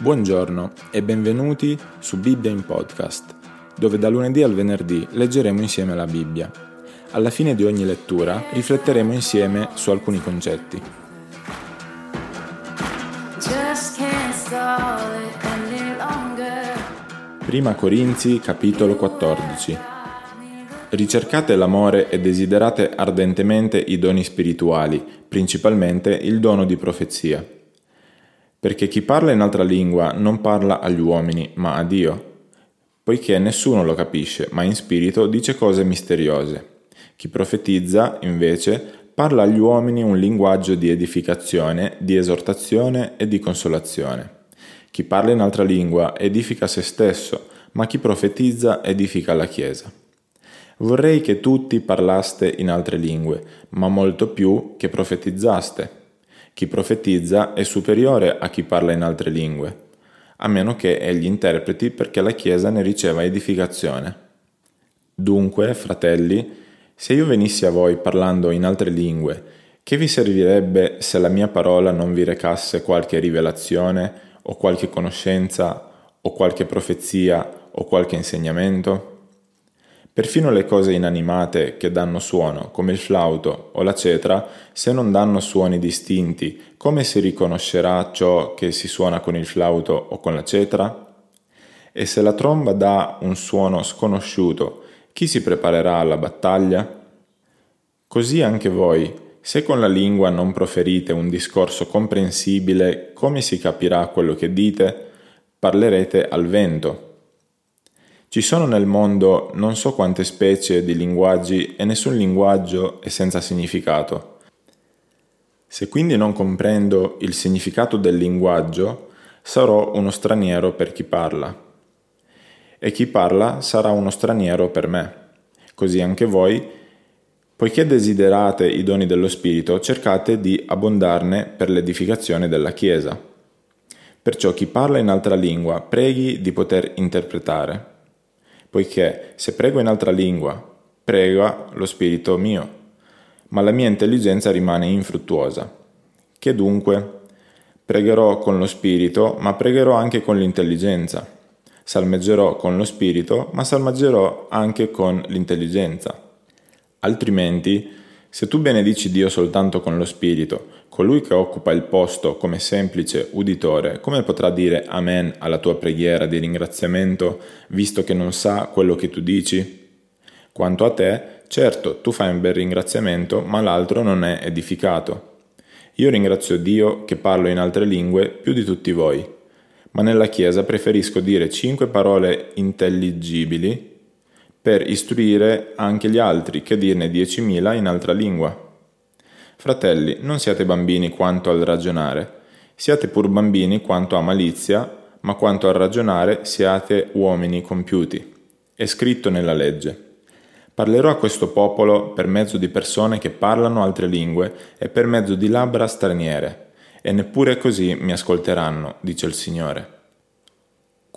Buongiorno e benvenuti su Bibbia in podcast, dove da lunedì al venerdì leggeremo insieme la Bibbia. Alla fine di ogni lettura rifletteremo insieme su alcuni concetti. Prima Corinzi capitolo 14 Ricercate l'amore e desiderate ardentemente i doni spirituali, principalmente il dono di profezia perché chi parla in altra lingua non parla agli uomini, ma a Dio, poiché nessuno lo capisce, ma in spirito dice cose misteriose. Chi profetizza, invece, parla agli uomini un linguaggio di edificazione, di esortazione e di consolazione. Chi parla in altra lingua edifica se stesso, ma chi profetizza edifica la Chiesa. Vorrei che tutti parlaste in altre lingue, ma molto più che profetizzaste chi profetizza è superiore a chi parla in altre lingue, a meno che egli interpreti perché la Chiesa ne riceva edificazione. Dunque, fratelli, se io venissi a voi parlando in altre lingue, che vi servirebbe se la mia parola non vi recasse qualche rivelazione o qualche conoscenza o qualche profezia o qualche insegnamento? Perfino le cose inanimate che danno suono, come il flauto o la cetra, se non danno suoni distinti, come si riconoscerà ciò che si suona con il flauto o con la cetra? E se la tromba dà un suono sconosciuto, chi si preparerà alla battaglia? Così anche voi, se con la lingua non proferite un discorso comprensibile, come si capirà quello che dite? Parlerete al vento ci sono nel mondo non so quante specie di linguaggi e nessun linguaggio è senza significato. Se quindi non comprendo il significato del linguaggio, sarò uno straniero per chi parla. E chi parla sarà uno straniero per me. Così anche voi, poiché desiderate i doni dello Spirito, cercate di abbondarne per l'edificazione della Chiesa. Perciò chi parla in altra lingua preghi di poter interpretare poiché se prego in altra lingua, prega lo spirito mio, ma la mia intelligenza rimane infruttuosa. Che dunque? Pregherò con lo spirito, ma pregherò anche con l'intelligenza. Salmeggerò con lo spirito, ma salmeggerò anche con l'intelligenza. Altrimenti, se tu benedici Dio soltanto con lo spirito, colui che occupa il posto come semplice uditore, come potrà dire Amen alla tua preghiera di ringraziamento, visto che non sa quello che tu dici? Quanto a te, certo, tu fai un bel ringraziamento, ma l'altro non è edificato. Io ringrazio Dio che parlo in altre lingue più di tutti voi, ma nella Chiesa preferisco dire cinque parole intelligibili per istruire anche gli altri che dirne diecimila in altra lingua. Fratelli, non siate bambini quanto al ragionare, siate pur bambini quanto a malizia, ma quanto al ragionare siate uomini compiuti. È scritto nella legge. Parlerò a questo popolo per mezzo di persone che parlano altre lingue e per mezzo di labbra straniere, e neppure così mi ascolteranno, dice il Signore.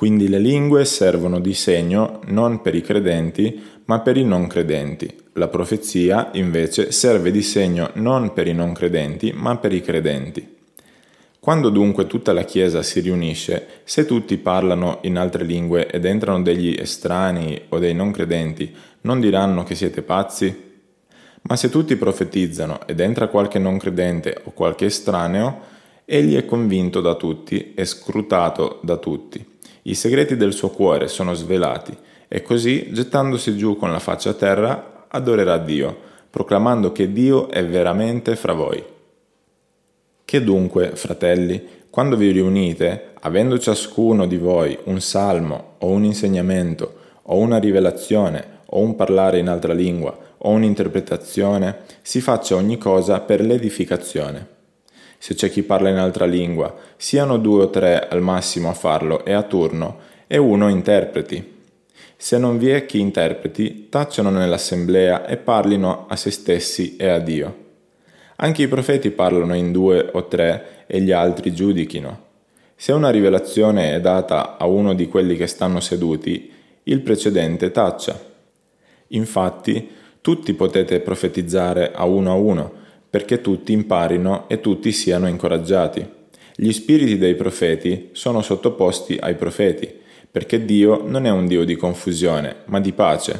Quindi le lingue servono di segno non per i credenti, ma per i non credenti. La profezia, invece, serve di segno non per i non credenti, ma per i credenti. Quando dunque tutta la Chiesa si riunisce, se tutti parlano in altre lingue ed entrano degli estranei o dei non credenti, non diranno che siete pazzi? Ma se tutti profetizzano ed entra qualche non credente o qualche estraneo, egli è convinto da tutti e scrutato da tutti. I segreti del suo cuore sono svelati e così, gettandosi giù con la faccia a terra, adorerà Dio, proclamando che Dio è veramente fra voi. Che dunque, fratelli, quando vi riunite, avendo ciascuno di voi un salmo o un insegnamento o una rivelazione o un parlare in altra lingua o un'interpretazione, si faccia ogni cosa per l'edificazione. Se c'è chi parla in altra lingua, siano due o tre al massimo a farlo e a turno, e uno interpreti se non vi è chi interpreti, tacciano nell'assemblea e parlino a se stessi e a Dio. Anche i profeti parlano in due o tre e gli altri giudichino. Se una rivelazione è data a uno di quelli che stanno seduti, il precedente taccia. Infatti, tutti potete profetizzare a uno a uno, perché tutti imparino e tutti siano incoraggiati. Gli spiriti dei profeti sono sottoposti ai profeti, perché Dio non è un Dio di confusione, ma di pace.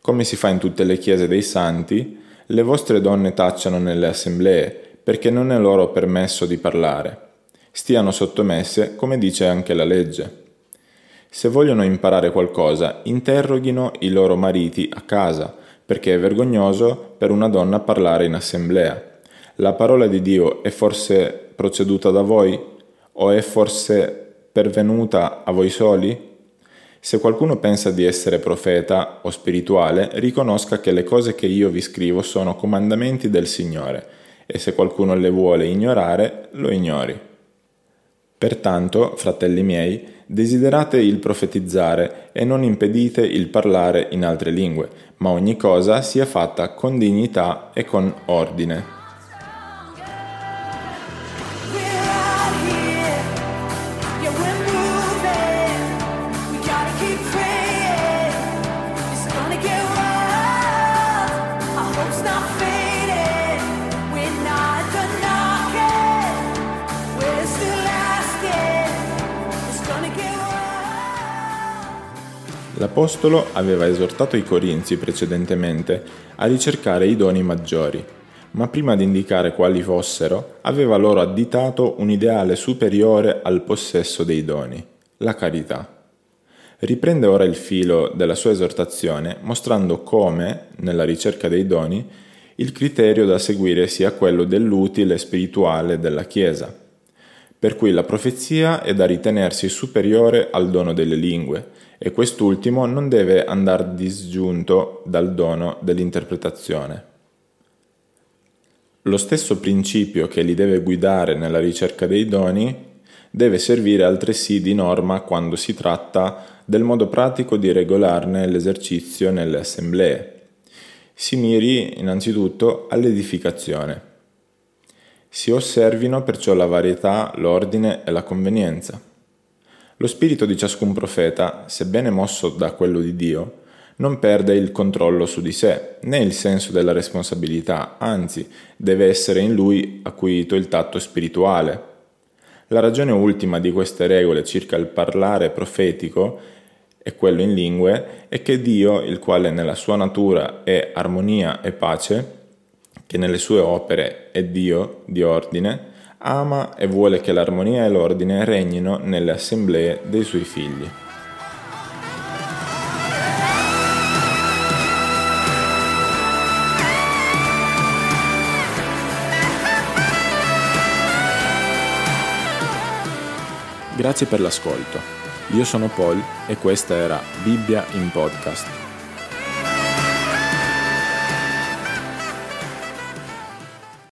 Come si fa in tutte le chiese dei santi, le vostre donne tacciano nelle assemblee, perché non è loro permesso di parlare. Stiano sottomesse, come dice anche la legge. Se vogliono imparare qualcosa, interroghino i loro mariti a casa, perché è vergognoso per una donna parlare in assemblea. La parola di Dio è forse proceduta da voi? O è forse pervenuta a voi soli? Se qualcuno pensa di essere profeta o spirituale, riconosca che le cose che io vi scrivo sono comandamenti del Signore, e se qualcuno le vuole ignorare, lo ignori. Pertanto, fratelli miei, desiderate il profetizzare e non impedite il parlare in altre lingue, ma ogni cosa sia fatta con dignità e con ordine. L'Apostolo aveva esortato i Corinzi precedentemente a ricercare i doni maggiori, ma prima di indicare quali fossero, aveva loro additato un ideale superiore al possesso dei doni, la carità. Riprende ora il filo della sua esortazione mostrando come, nella ricerca dei doni, il criterio da seguire sia quello dell'utile spirituale della Chiesa, per cui la profezia è da ritenersi superiore al dono delle lingue, e quest'ultimo non deve andare disgiunto dal dono dell'interpretazione. Lo stesso principio che li deve guidare nella ricerca dei doni deve servire altresì di norma quando si tratta del modo pratico di regolarne l'esercizio nelle assemblee. Si miri innanzitutto all'edificazione. Si osservino perciò la varietà, l'ordine e la convenienza. Lo spirito di ciascun profeta, sebbene mosso da quello di Dio, non perde il controllo su di sé, né il senso della responsabilità, anzi deve essere in lui acuito il tatto spirituale. La ragione ultima di queste regole circa il parlare profetico e quello in lingue è che Dio, il quale nella sua natura è armonia e pace, che nelle sue opere è Dio di ordine, ama e vuole che l'armonia e l'ordine regnino nelle assemblee dei suoi figli. Grazie per l'ascolto. Io sono Paul e questa era Bibbia in podcast.